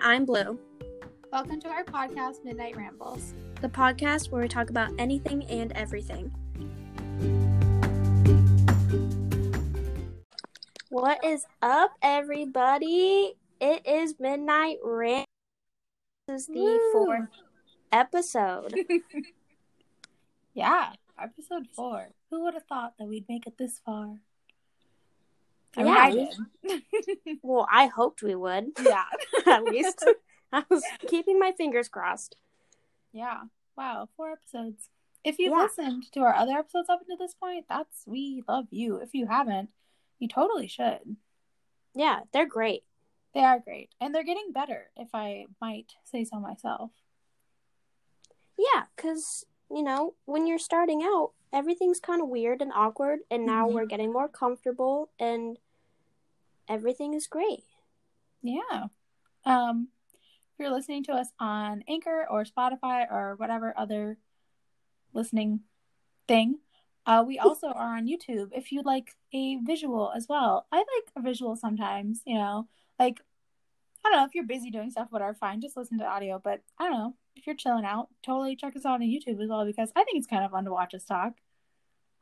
And I'm Blue, Welcome to our podcast, Midnight Rambles. the podcast where we talk about anything and everything. What is up, everybody? It is Midnight Rambles. This is the Woo. fourth episode. Yeah, episode four. Who would have thought that we'd make it this far? I mean, Yeah, I we- well, I hoped we would, yeah. at least. I was keeping my fingers crossed. Yeah. Wow, four episodes. If you've Yeah. listened to our other episodes up until this point, that's we love you. If you haven't, you totally should. Yeah, they're great. They are great. And they're getting better, if I might say so myself. Yeah, because, you know, when you're starting out, everything's kind of weird and awkward, and now Mhm. we're getting more comfortable, and everything is great. Yeah. Um, if you're listening to us on Anchor or Spotify or whatever other listening thing, uh, we also are on YouTube if you'd like a visual as well. I like a visual sometimes, you know, like, I don't know, if you're busy doing stuff, whatever, fine, just listen to audio. But I don't know, if you're chilling out, totally check us out on YouTube as well because I think it's kind of fun to watch us talk.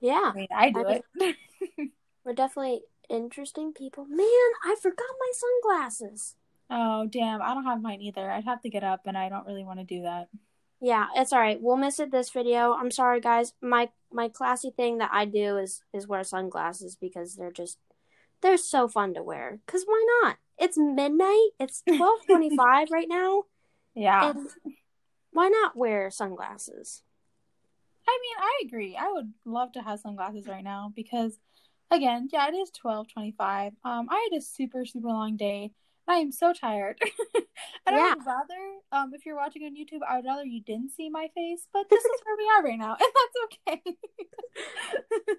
Yeah, I mean, I do I it. we're definitely interesting people. Man, I forgot my sunglasses. oh, damn, I don't have mine either. I'd have to get up and I don't really want to do that. Yeah, it's all right. We'll miss it this video. I'm sorry, guys. My my classy thing that I do is is wear sunglasses because they're just they're so fun to wear. Cause why not? It's midnight. It's twelve twenty five right now, Yeah. why not wear sunglasses? I mean, I agree. I would love to have sunglasses right now because, again, yeah, it is twelve twenty-five. Um, I had a super super long day. I am so tired, and I Yeah. would rather, um, if you're watching on YouTube, I would rather you didn't see my face. But this is where we are right now, and that's okay.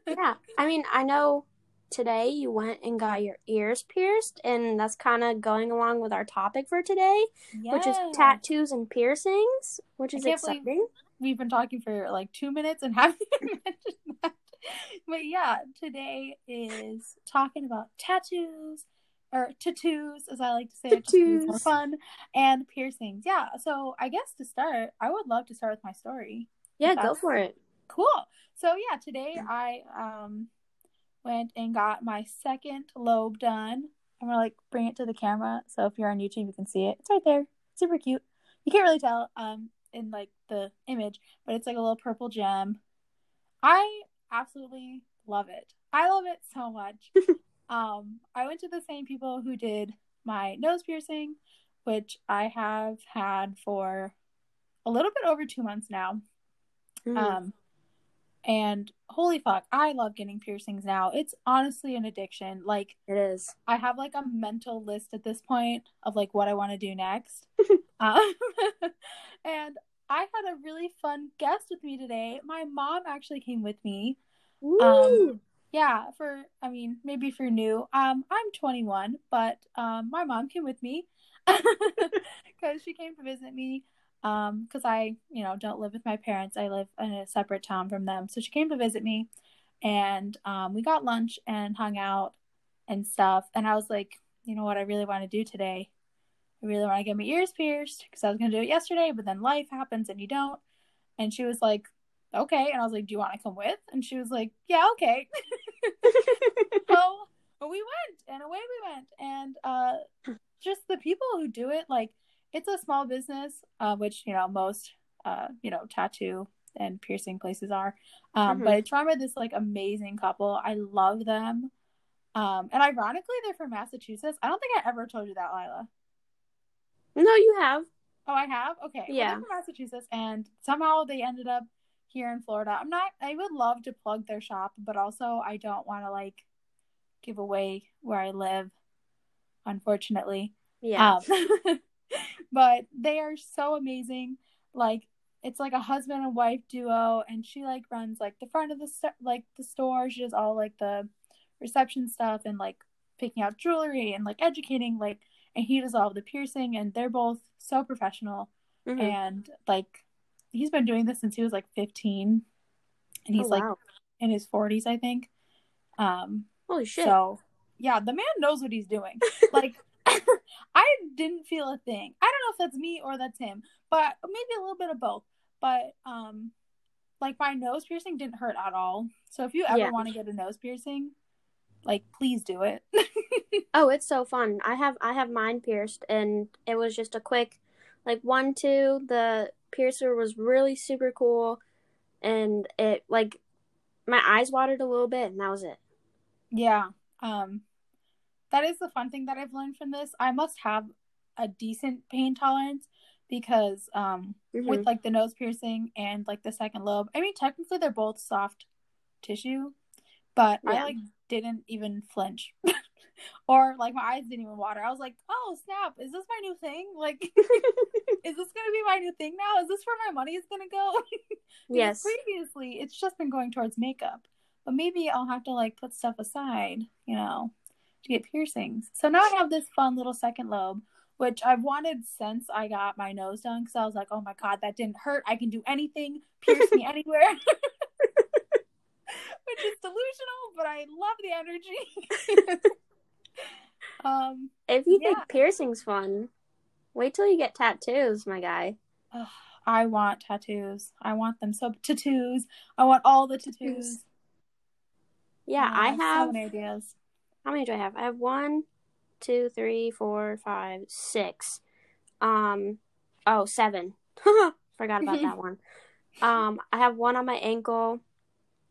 Yeah, I mean, I know today you went and got your ears pierced, and that's kind of going along with our topic for today, which is tattoos and piercings, which I is can't believe- exciting. We've been talking for like two minutes and haven't even mentioned that. But yeah, today is talking about tattoos or tattoos, as I like to say, it just more Tattoos. fun, and piercings. Yeah. So I guess to start, I would love to start with my story. Yeah, go for it. Cool. So yeah, today I um went and got my second lobe done. I'm gonna like bring it to the camera. So if you're on YouTube, you can see it. It's right there. Super cute. You can't really tell um in like the image, but it's like a little purple gem. I absolutely love it. I love it so much. um, I went to the same people who did my nose piercing, which I have had for a little bit over two months now. Mm. Um, and holy fuck, I love getting piercings now. It's honestly an addiction. Like, it is. I have like a mental list at this point of like what I want to do next. um, and I had a really fun guest with me today. My mom actually came with me. Woo! Yeah, for I mean, maybe for new. Um, I'm 21, but um, my mom came with me because she came to visit me. Um, because I, you know, don't live with my parents. I live in a separate town from them. So she came to visit me, and um, we got lunch and hung out and stuff. And I was like, you know what, I really want to do today. I really want to get my ears pierced because I was gonna do it yesterday, but then life happens and you don't. And she was like, okay. And I was like, do you want to come with? And she was like, yeah, okay. so we went and away we went and uh just the people who do it like it's a small business uh which you know most uh you know tattoo and piercing places are um Mhm. but it's run by this like amazing couple i love them um and ironically they're from massachusetts i don't think i ever told you that lila No, you have. Oh, I have? Okay. Well, Yeah. they're from Massachusetts, and somehow they ended up here in Florida. I'm not, I would love to plug their shop, but also I don't want to like give away where I live, unfortunately. Yeah. Um, but they are so amazing. Like, it's like a husband and wife duo, and she like runs like the front of the st- like the store. She does all like the reception stuff and like picking out jewelry and like educating like and he does all the piercing and they're both so professional Mhm. and like he's been doing this since he was like 15 and he's Oh, like in his 40s i think um Holy shit. so yeah the man knows what he's doing like I didn't feel a thing. I don't know if that's me or that's him, but maybe a little bit of both. But um, like my nose piercing didn't hurt at all. So if you ever Yeah. want to get a nose piercing, like please do it. Oh, it's so fun. I have I have mine pierced and it was just a quick like one two. The piercer was really super cool and it like my eyes watered a little bit and that was it. yeah. Um, that is the fun thing that I've learned from this. I must have a decent pain tolerance because um with Mhm. like the nose piercing and like the second lobe. I mean, technically they're both soft tissue, but I like didn't even flinch. or like my eyes didn't even water. I was like, "Oh, snap. Is this my new thing? Like is this going to be my new thing now? Is this where my money is going to go?" Yes. Previously, it's just been going towards makeup. But maybe I'll have to like put stuff aside, you know, to get piercings. So now I have this fun little second lobe, which I've wanted since I got my nose done because I was like, oh my God, that didn't hurt. I can do anything, pierce me anywhere. which is delusional, but I love the energy. um, If you Yeah. think piercing's fun, wait till you get tattoos, my guy. ugh, I want tattoos. I want them so tattoos. I want all the tattoos. Yeah, I so have many ideas. How many do I have? I have one, two, three, four, five, six. Um oh, seven. Forgot about that one. Um, I have one on my ankle.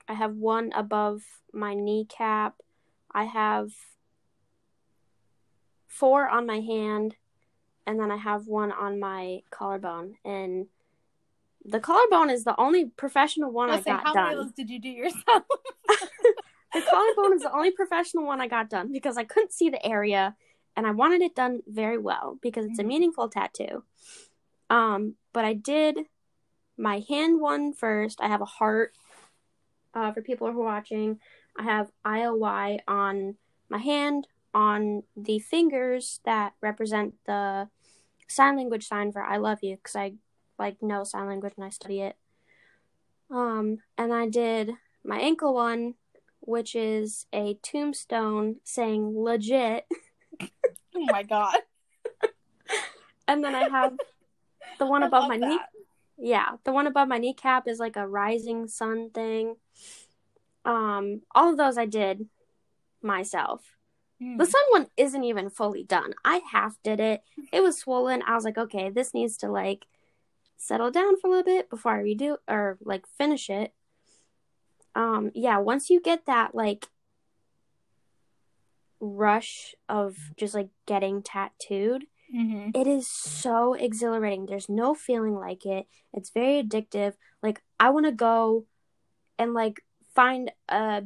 I have one above my kneecap. I have four on my hand, and then I have one on my collarbone. And the collarbone is the only professional one Listen, I got how many of done. did you do yourself? The collarbone is the only professional one I got done because I couldn't see the area and I wanted it done very well because it's a Mhm. meaningful tattoo. Um, but I did my hand one first. I have a heart uh, for people who are watching. I have IOY on my hand, on the fingers that represent the sign language sign for I love you because I like know sign language and I study it. Um, and I did my ankle one, which is a tombstone saying legit. oh my god. And then I have the one I above my knee. Yeah, the one above my kneecap is like a rising sun thing. Um, all of those I did myself. Hmm. The sun one isn't even fully done. I half did it. It was swollen. I was like, okay, this needs to like settle down for a little bit before I redo or like finish it. Um, yeah, once you get that like rush of just like getting tattooed, Mhm. it is so exhilarating. There's no feeling like it. It's very addictive. Like I want to go and like find a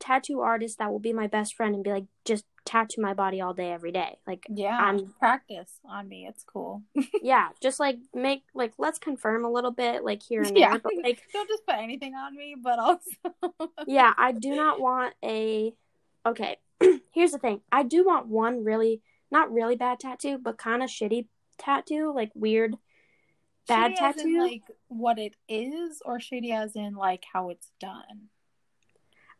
tattoo artist that will be my best friend and be like just tattoo my body all day every day. Like Yeah, I'm- practice on me. It's cool. yeah, just like make like let's confirm a little bit like here and Yeah. there, but like Don't just put anything on me, but also yeah, I do not want a okay. Here's the thing. I do want one really not really bad tattoo, but kind of shitty tattoo, like weird bad Shitty as in, tattoo. like what it is, or shitty as in like how it's done.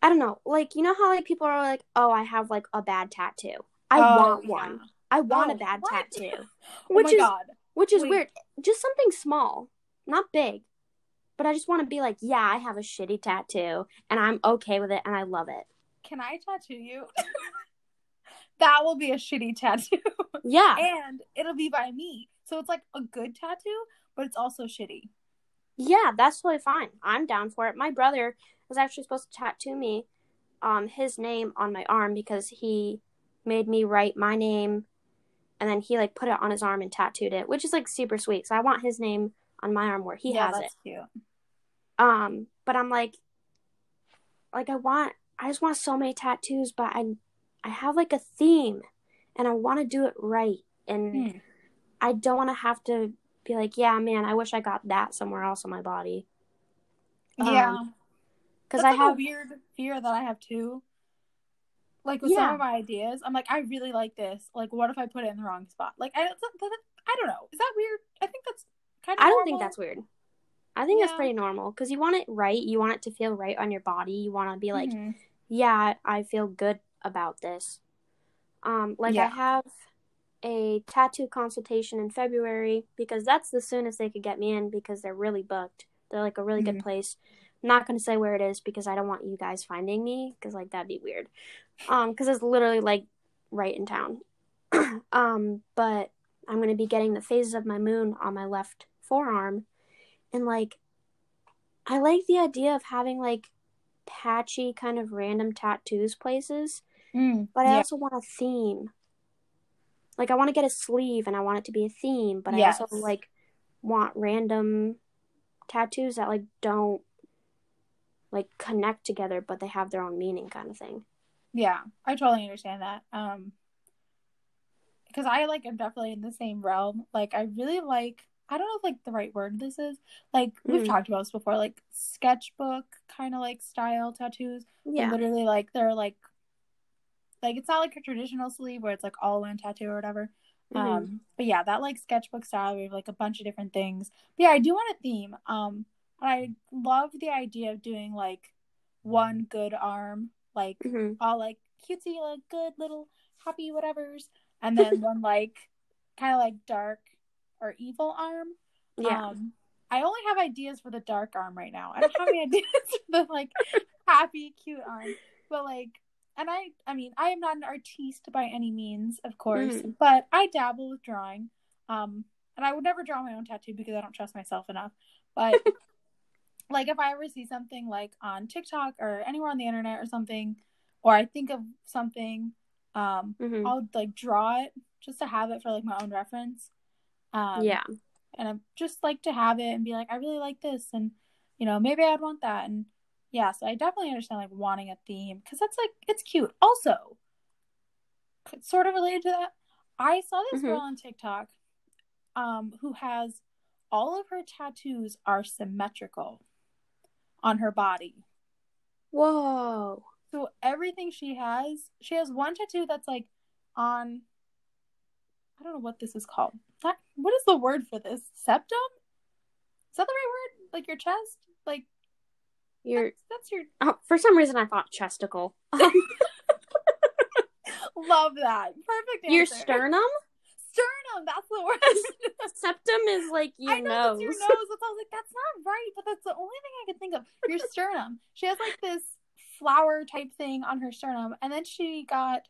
I don't know. Like you know how like people are like, "Oh, I have like a bad tattoo." I Oh, want yeah. one. I want Oh, a bad what? tattoo. Oh Which my is god. which is Wait. weird. Just something small, not big. But I just want to be like, "Yeah, I have a shitty tattoo and I'm okay with it and I love it." Can I tattoo you? that will be a shitty tattoo. Yeah. and it'll be by me. So it's like a good tattoo, but it's also shitty. Yeah, that's totally fine. I'm down for it. My brother was actually supposed to tattoo me um his name on my arm because he made me write my name and then he like put it on his arm and tattooed it, which is like super sweet. So I want his name on my arm where he yeah, has it. that's cute. Um, but I'm like like I want I just want so many tattoos, but I I have like a theme and I want to do it right and Hmm. I don't want to have to be like, yeah, man, I wish I got that somewhere else on my body. Yeah. Um, That's I have a weird fear that I have too. Like with some of my ideas, I'm like, I really like this. Like, what if I put it in the wrong spot? Like, I, I don't know. Is that weird? I think that's kind of. I don't think that's weird. I think that's pretty normal because you want it right. You want it to feel right on your body. You want to be like, Mm-hmm. yeah, I feel good about this. Um, like I have a tattoo consultation in February because that's the soonest they could get me in because they're really booked. They're like a really Mhm. good place. Not going to say where it is because I don't want you guys finding me because like that'd be weird. Um cuz it's literally like right in town. um but I'm going to be getting the phases of my moon on my left forearm and like I like the idea of having like patchy kind of random tattoos places Mm, but I yeah. also want a theme. Like I want to get a sleeve and I want it to be a theme, but I also like want random tattoos that like don't like connect together but they have their own meaning kind of thing. Yeah, I totally understand that. Um, because I like am definitely in the same realm. Like, I really like. I don't know if like the right word this is. Like we've Mm. talked about this before. Like sketchbook kind of like style tattoos. Yeah. literally like they're like, like it's not like a traditional sleeve where it's like all one tattoo or whatever. Mhm. Um, but yeah, that like sketchbook style, we have like a bunch of different things. But yeah, I do want a theme. Um, I love the idea of doing like one good arm, like Mhm. all like cutesy, like good little happy whatevers, and then one like kind of like dark or evil arm. Yeah. Um, I only have ideas for the dark arm right now. I don't have any ideas for the like happy, cute arm. But like, and I, I mean, I am not an artiste by any means, of course, Mhm. but I dabble with drawing. Um, and I would never draw my own tattoo because I don't trust myself enough. But like, if I ever see something like on TikTok or anywhere on the internet or something, or I think of something, um, Mhm. I'll like draw it just to have it for like my own reference. Um, yeah. and I just like to have it and be like, I really like this, and you know, maybe I'd want that, and yeah, so I definitely understand like wanting a theme because that's like it's cute. Also, sort of related to that, I saw this Mhm. girl on TikTok, um, who has all of her tattoos are symmetrical on her body. Whoa. So everything she has, she has one tattoo that's like on. I don't know what this is called. That what is the word for this? Septum? Is that the right word? Like your chest? Like Your that's, that's your. oh, for some reason I thought chesticle. Love that. Perfect. Your sternum? Sternum. That's the word. Septum is like your I know nose. that's your nose. That's, I was like, that's not right, but that's the only thing I could think of. Your sternum. She has like this flower type thing on her sternum, and then she got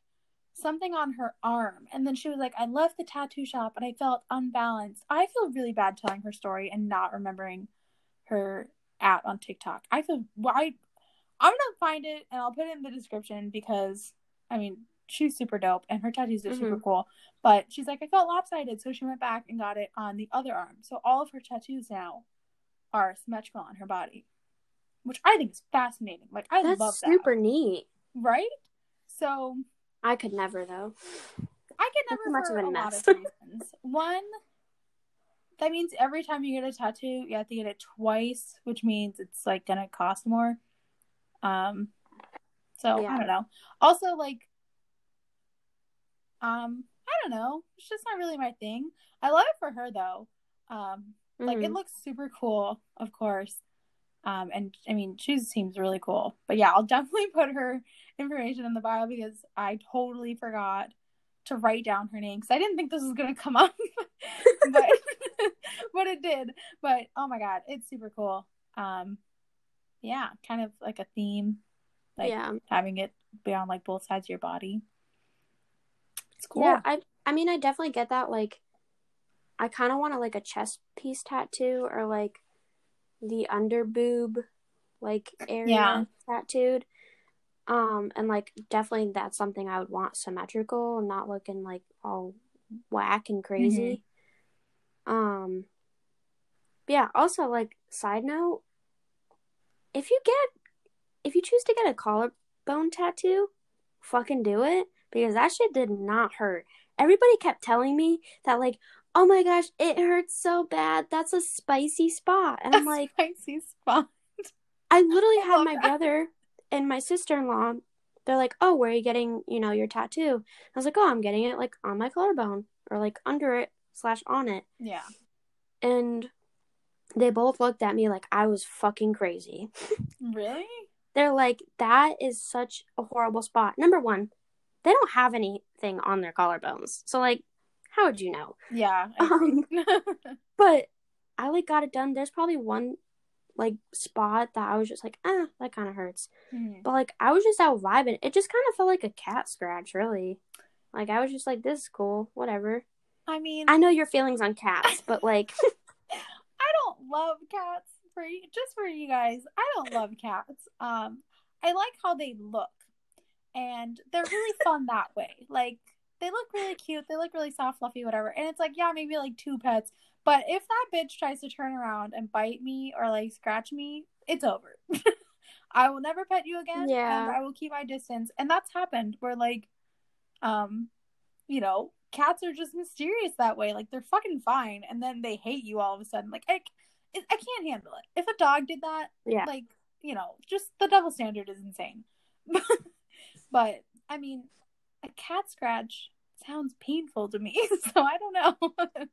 something on her arm, and then she was like, I left the tattoo shop and I felt unbalanced. I feel really bad telling her story and not remembering her at on TikTok. I feel well, I I'm gonna find it and I'll put it in the description because I mean she's super dope and her tattoos are super Mhm. cool. But she's like, I felt lopsided, so she went back and got it on the other arm. So all of her tattoos now are symmetrical on her body, which I think is fascinating. Like I That's love super neat. right? So I could never though. I That's never much for of a a lot of reasons. One, that means every time you get a tattoo, you have to get it twice, which means it's like gonna cost more. Um, so Yeah. I don't know. Also, like, um, I don't know. It's just not really my thing. I love it for her though. Um, like it Mhm. looks super cool, of course. Um, and I mean, she seems really cool. But yeah, I'll definitely put her information in the bio because I totally forgot to write down her name because I didn't think this was gonna come up, but but it did. But oh my god, it's super cool. Um, yeah, kind of like a theme, like yeah. having it be on like both sides of your body. Cool. Yeah, I I mean I definitely get that like I kind of want a like a chest piece tattoo or like the under boob like area Yeah. tattooed. Um and like definitely that's something I would want symmetrical and not looking like all whack and crazy. Um yeah, also like side note if you get if you choose to get a collarbone tattoo, fucking do it because that shit did not hurt. Everybody kept telling me that like, oh my gosh, it hurts so bad. That's a spicy spot. And I'm like, spicy spot. I literally I had my that. brother and my sister-in-law. They're like, "Oh, where are you getting, you know, your tattoo?" I was like, "Oh, I'm getting it like on my collarbone or like under it slash on it." Yeah. And they both looked at me like I was fucking crazy. Really? They're like, "That is such a horrible spot." Number one, they don't have anything on their collarbones, so like, how would you know? Yeah. I Um, but I like got it done. There's probably one like spot that I was just like, ah, that kind of hurts. Mhm. But like I was just out vibing. It just kind of felt like a cat scratch, really. Like I was just like, this is cool, whatever. I mean, I know your feelings on cats, but like, I don't love cats for you, just for you guys. I don't love cats. Um, I like how they look, and they're really fun that way. Like they look really cute. They look really soft, fluffy, whatever. And it's like, yeah, maybe like two pets. But if that bitch tries to turn around and bite me or like scratch me, it's over. I will never pet you again. Yeah. And I will keep my distance. And that's happened where like, um, you know, cats are just mysterious that way. Like they're fucking fine, and then they hate you all of a sudden. Like I, I can't handle it. If a dog did that, yeah, like you know, just the double standard is insane. but I mean, a cat scratch sounds painful to me, so I don't know. I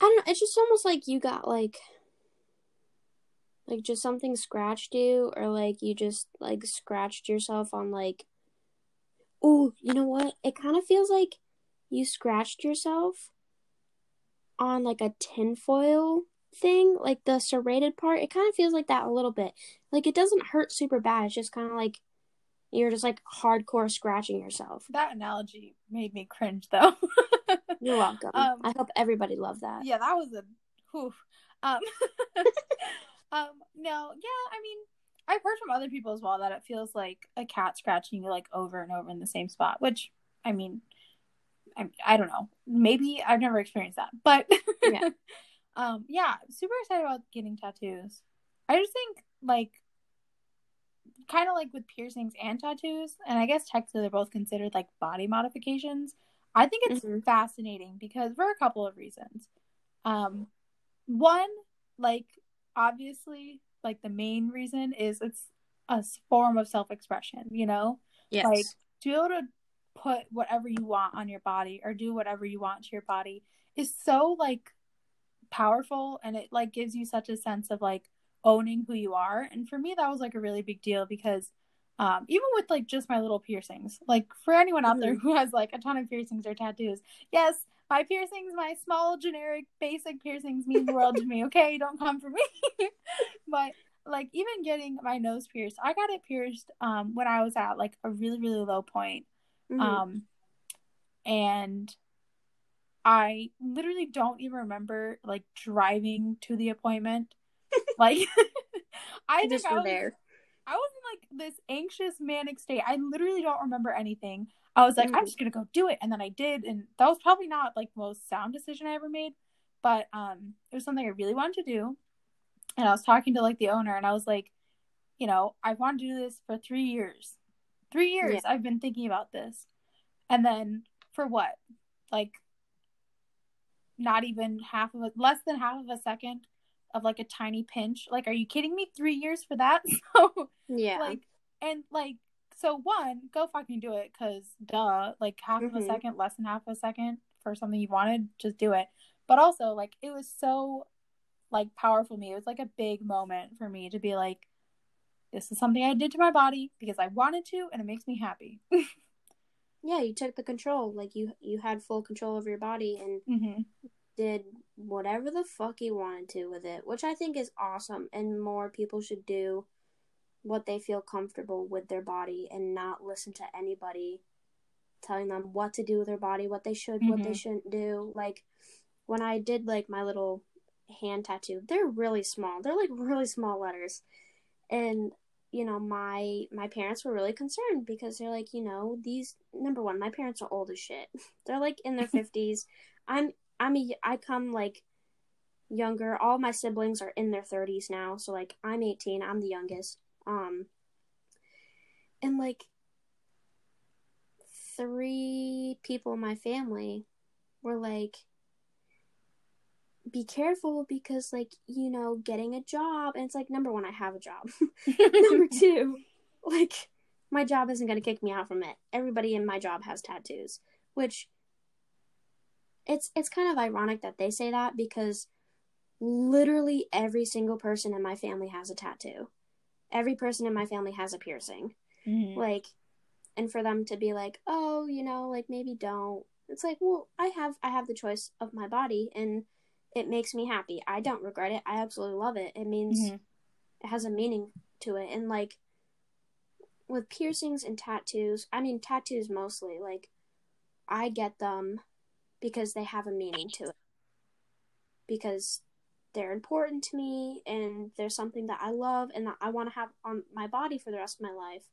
don't know. It's just almost like you got like, like just something scratched you, or like you just like scratched yourself on like. Oh, you know what? It kind of feels like you scratched yourself on like a tinfoil thing, like the serrated part. It kind of feels like that a little bit. Like it doesn't hurt super bad. It's just kind of like you're just like hardcore scratching yourself. that analogy made me cringe, though. You're welcome. Um, I hope everybody loved that. yeah, that was a whew. Um, um, no, yeah, I mean, I've heard from other people as well that it feels like a cat scratching you like over and over in the same spot, which I mean, I, I don't know. Maybe I've never experienced that, but Yeah. um, yeah, super excited about getting tattoos. I just think like kind of like with piercings and tattoos, and I guess technically they're both considered like body modifications. I think it's Mhm. fascinating because for a couple of reasons. Um, one, like obviously, like the main reason is it's a form of self-expression. You know, Yes. like to be able to put whatever you want on your body or do whatever you want to your body is so like powerful and it like gives you such a sense of like owning who you are. And for me that was like a really big deal because um even with like just my little piercings like for anyone out there who has like a ton of piercings or tattoos yes my piercings my small generic basic piercings mean the world to me okay? Don't come for me. But like even getting my nose pierced i got it pierced um when i was at like a really really low point Mhm. um and i literally don't even remember like driving to the appointment like i just I was, there. I was in like this anxious manic state. I literally don't remember anything. I was like i'm Mhm. just gonna go do it. And then i did and that was probably not like the most sound decision i ever made but um it was something i really wanted to do. And i was talking to like the owner and i was like you know i wanted to do this for three years. Three years i've been thinking about this. And then for what? Like not even half of a less than half of a second of like a tiny pinch. Like are you kidding me? Three years for that? So Yeah. like and like so one go fucking do it because duh like half of a Mhm. second less than half of a second for something you wanted just do it. But also like it was so like powerful me. It was like a big moment for me to be like this is something i did to my body because i wanted to and it makes me happy. Yeah, you took the control. Like you you had full control over your body and hmm did whatever the fuck he wanted to with it, which I think is awesome and more people should do what they feel comfortable with their body and not listen to anybody telling them what to do with their body, what they should, what they Mhm. shouldn't do. Like when I did like my little hand tattoo, they're really small. They're like really small letters. And you know, my my parents were really concerned because they're like, you know, these number one, my parents are old as shit. They're like in their 50s. I'm I'm a, I come like younger. All my siblings are in their 30s now, so like I'm 18. I'm the youngest. Um and like three people in my family were like be careful because like you know getting a job and it's like number one i have a job number two like my job isn't going to kick me out from it everybody in my job has tattoos which it's it's kind of ironic that they say that because literally every single person in my family has a tattoo every person in my family has a piercing Mhm. like and for them to be like oh you know like maybe don't It's like, well, I have I have the choice of my body and it makes me happy. I don't regret it. I absolutely love it. It means Mhm. it has a meaning to it. And like with piercings and tattoos, I mean tattoos mostly, like I get them because they have a meaning to it. Because they're important to me and they're something that I love and that I want to have on my body for the rest of my life.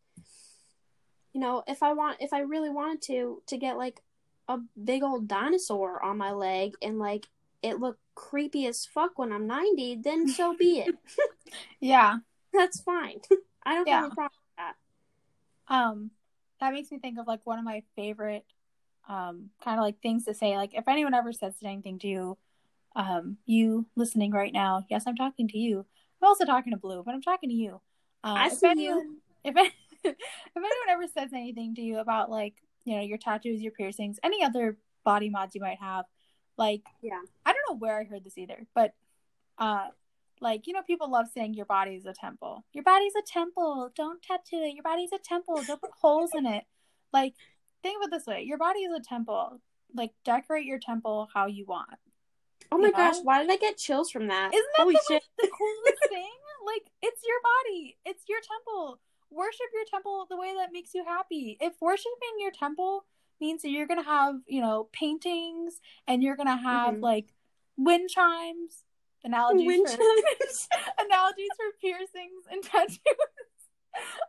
You know, if I want if I really wanted to to get like a big old dinosaur on my leg and like it look creepy as fuck when I'm 90, then so be it. Yeah. That's fine. I don't have a problem with that. Um, that makes me think of like one of my favorite, um, kind of like things to say. Like if anyone ever says anything to you, um, you listening right now, yes, I'm talking to you. I'm also talking to Blue, but I'm talking to you. Uh, I if see you. anyone, If if anyone ever says anything to you about like you know your tattoos, your piercings, any other body mods you might have, like Yeah. I don't know where I heard this either, but uh like you know people love saying your body is a temple. Your body's a temple. Don't tattoo it. Your body's a temple. Don't put holes in it. Like think of it this way. Your body is a temple. Like decorate your temple how you want. Oh my You gosh, know? why did I get chills from that? Isn't that Holy the, shit. the coolest thing? Like it's your body. It's your temple. Worship your temple the way that makes you happy. If worshiping your temple means that you're gonna have, you know, paintings and you're gonna have Mhm. like wind chimes, analogies Wind for chimes. analogies for piercings and tattoos.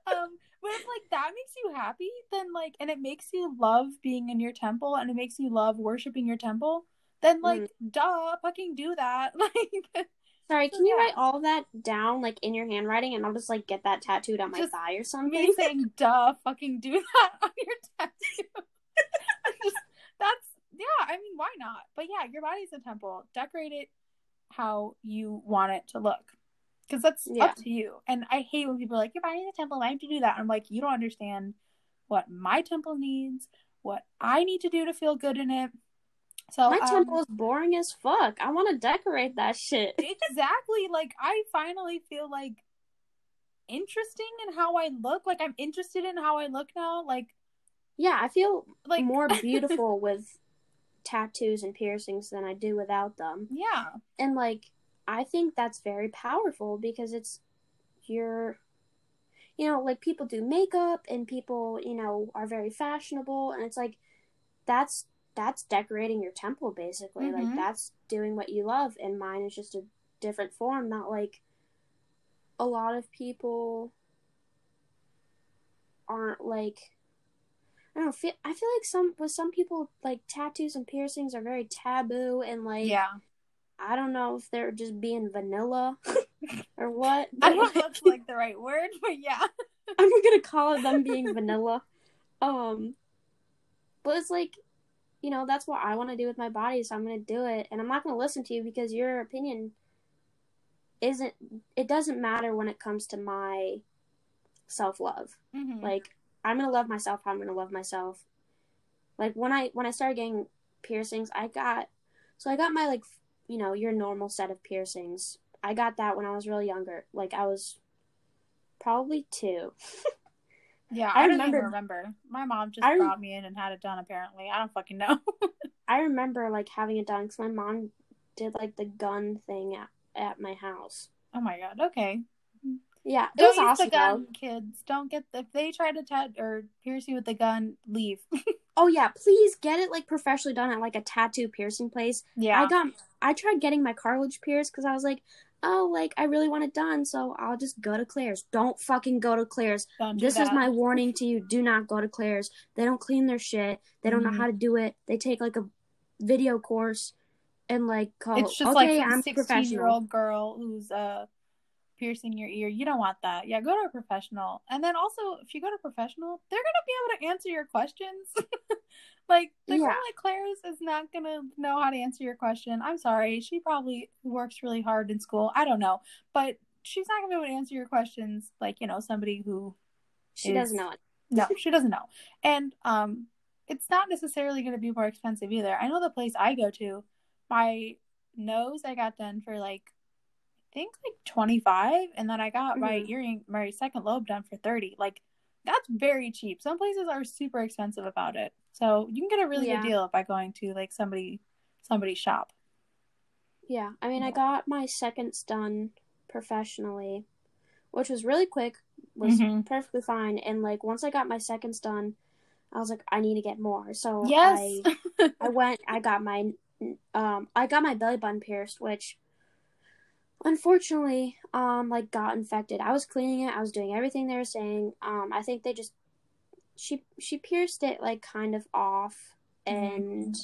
um, but if like that makes you happy, then like, and it makes you love being in your temple, and it makes you love worshiping your temple, then like, Mm. duh, fucking do that. Like, Sorry, can you Yeah. write all that down like in your handwriting and I'll just like get that tattooed on my Just thigh or me something? saying duh, fucking do that on your tattoo. Just, that's yeah. I mean, why not? But yeah, your body's a temple. Decorate it how you want it to look. Because that's Yeah. up to you. And I hate when people are like, your body's a temple. Why don't you do that? I'm like, you don't understand what my temple needs, what I need to do to feel good in it. So my um, temple is boring as fuck. I want to decorate that shit. exactly like I finally feel like interesting in how I look. Like I'm interested in how I look now. Like Yeah, I feel like more beautiful with tattoos and piercings than I do without them. yeah. And like I think that's very powerful because it's your you know, like people do makeup and people, you know, are very fashionable and it's like that's that's decorating your temple basically. Mhm. Like that's doing what you love and mine is just a different form, not like a lot of people aren't like I don't know, feel, I feel like some with some people like tattoos and piercings are very taboo and like Yeah. I don't know if they're just being vanilla or what. I don't know if like, that's like the right word, but yeah. I'm gonna call it them being vanilla. Um, but it's like, you know, that's what I want to do with my body, so I'm gonna do it, and I'm not gonna listen to you because your opinion isn't. It doesn't matter when it comes to my self love. Mhm. Like I'm gonna love myself. How I'm gonna love myself. Like when I when I started getting piercings, I got so I got my like you know your normal set of piercings. I got that when I was really younger. Like I was probably two. yeah, I I, don't remember- even remember. My mom just rem- brought me in and had it done. Apparently, I don't fucking know. I remember like having it done because my mom did like the gun thing at, at my house. oh my god. Okay. Yeah, it Don't was awesome. the gun, though. kids. Don't get if they try to tat or pierce you with the gun, leave. Oh yeah, please get it like professionally done at like a tattoo piercing place. yeah. I got I tried getting my cartilage pierced because I was like, oh, like I really want it done, so I'll just go to Claire's. Don't fucking go to Claire's. Don't This is my warning to you. Do not go to Claire's. They don't clean their shit. They don't Mhm. know how to do it. They take like a video course and like call. It's just okay, like I'm sixteen-year-old girl who's uh piercing your ear. You don't want that. Yeah, go to a professional. And then also, if you go to a professional, they're gonna be able to answer your questions. like the girl Yeah. at Claire's is not gonna know how to answer your question. I'm sorry. She probably works really hard in school. I don't know, but she's not gonna be able to answer your questions like you know somebody who She is- doesn't know it. no, she doesn't know. And um it's not necessarily going to be more expensive either. I know the place I go to, my nose I got done for like think like 25 and then I got my Mhm. earring my second lobe done for 30. Like that's very cheap. Some places are super expensive about it. So you can get a really Yeah. good deal by going to like somebody somebody's shop. Yeah, I mean, I got my seconds done professionally, which was really quick, was Mhm. perfectly fine. And like once I got my seconds done, I was like, I need to get more. So Yes. I I went, I got my um I got my belly button pierced, which unfortunately um like got infected. I was cleaning it, I was doing everything they were saying. Um I think they just she she pierced it like kind of off and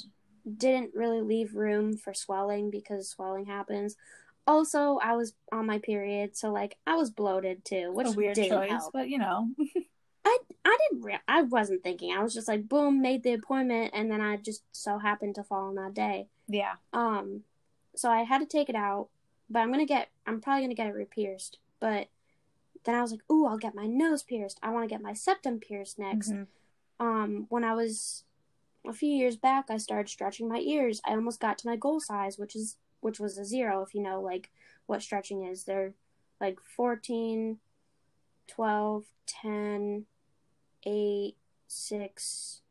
didn't really leave room for swelling because swelling happens. Also, I was on my period, so like I was bloated too, which a weird choice, help. but you know. I I didn't re- I wasn't thinking. I was just like boom, made the appointment, and then I just so happened to fall on that day. yeah. Um, so I had to take it out, but I'm gonna get I'm probably gonna get it re-pierced. But then I was like, ooh, I'll get my nose pierced. I want to get my septum pierced next. Mhm. Um, when I was a few years back, I started stretching my ears. I almost got to my goal size, which is which was a zero. If you know like what stretching is, they're like 14, 12, 10, 8, 6,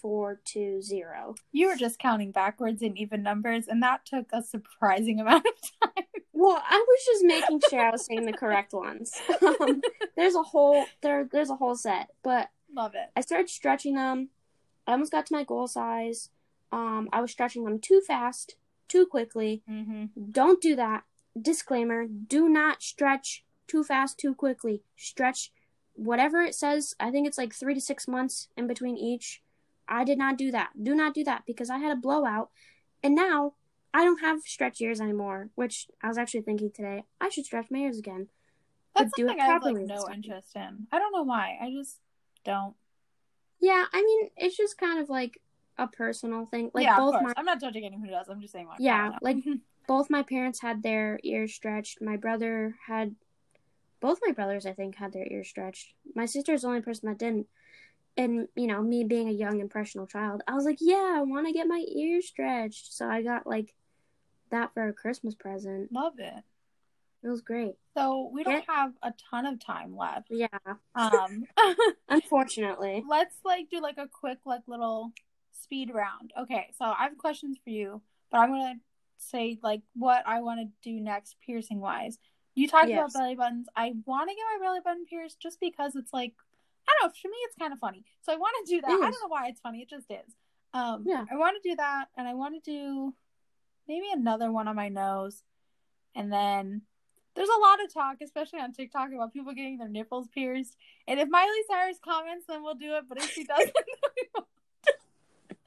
4, 2, 0. You were just counting backwards in even numbers, and that took a surprising amount of time. Well, I was just making sure I was saying the correct ones. Um, there's a whole there there's a whole set, but Love it. I started stretching them. I almost got to my goal size. Um, I was stretching them too fast, too quickly. Mm-hmm. Don't do that. Disclaimer: Do not stretch too fast, too quickly. Stretch whatever it says. I think it's like three to six months in between each. I did not do that. Do not do that because I had a blowout, and now I don't have stretch ears anymore. Which I was actually thinking today. I should stretch my ears again. That's But do it something I have like no interest in. I don't know why. I just don't. Yeah, I mean it's just kind of like a personal thing. Like yeah, both my I'm not judging anyone who does. I'm just saying. Yeah, like both my parents had their ears stretched. My brother had both my brothers I think had their ears stretched. My sister is the only person that didn't. And you know, me being a young impressionable child, I was like, "Yeah, I want to get my ears stretched." So I got like that for a Christmas present. love it. It was great. So we don't have a ton of time left. Yeah, Um, unfortunately. let's like do like a quick like little speed round. Okay, so I have questions for you, but I'm gonna say like what I want to do next piercing wise. You talked Yes. about belly buttons. I want to get my belly button pierced just because it's like I don't know. To me, it's kind of funny. So I want to do that. I don't know why it's funny. It just is. Um, Yeah. I want to do that, and I want to do maybe another one on my nose, and then there's a lot of talk, especially on TikTok, about people getting their nipples pierced. And if Miley Cyrus comments, then we'll do it. But if she doesn't, then we won't.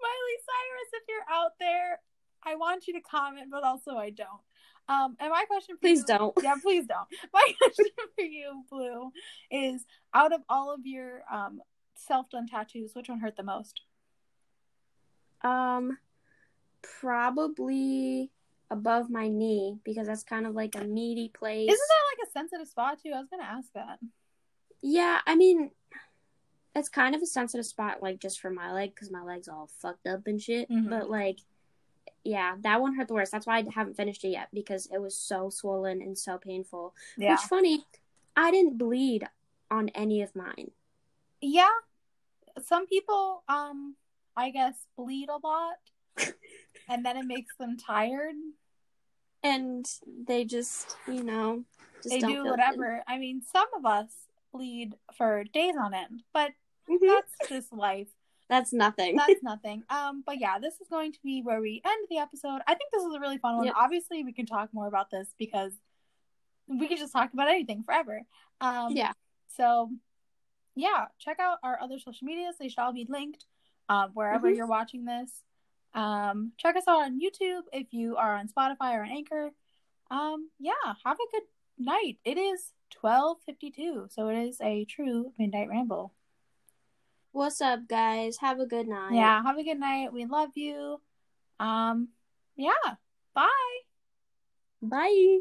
Miley Cyrus, if you're out there, I want you to comment, but also I don't. Um, and my question for Please you, don't. Yeah, please don't. My question for you, Blue, is out of all of your um self done tattoos, which one hurt the most? Um, probably above my knee because that's kind of like a meaty place. Isn't that like a sensitive spot too? I was gonna ask that. Yeah, I mean, it's kind of a sensitive spot, like just for my leg, because my leg's all fucked up and shit. Mhm. But like, yeah, that one hurt the worst. That's why I haven't finished it yet because it was so swollen and so painful. Yeah. Which funny, I didn't bleed on any of mine. Yeah. Some people, um, I guess, bleed a lot, and then it makes them tired. And they just, you know, just they don't do feel good. whatever. I mean, some of us bleed for days on end, but Mhm. that's just life. That's nothing. That's nothing. Um, but yeah, this is going to be where we end the episode. I think this is a really fun one. Yep. Obviously, we can talk more about this because we could just talk about anything forever. Um, yeah. So, yeah, check out our other social medias. They should all be linked um, wherever Mhm. you're watching this. Um, check us out on YouTube if you are on Spotify or on Anchor. Um, yeah, have a good night. It is twelve fifty two, so it is a true midnight ramble. What's up, guys? Have a good night. Yeah, have a good night. We love you. Um, yeah, bye. Bye.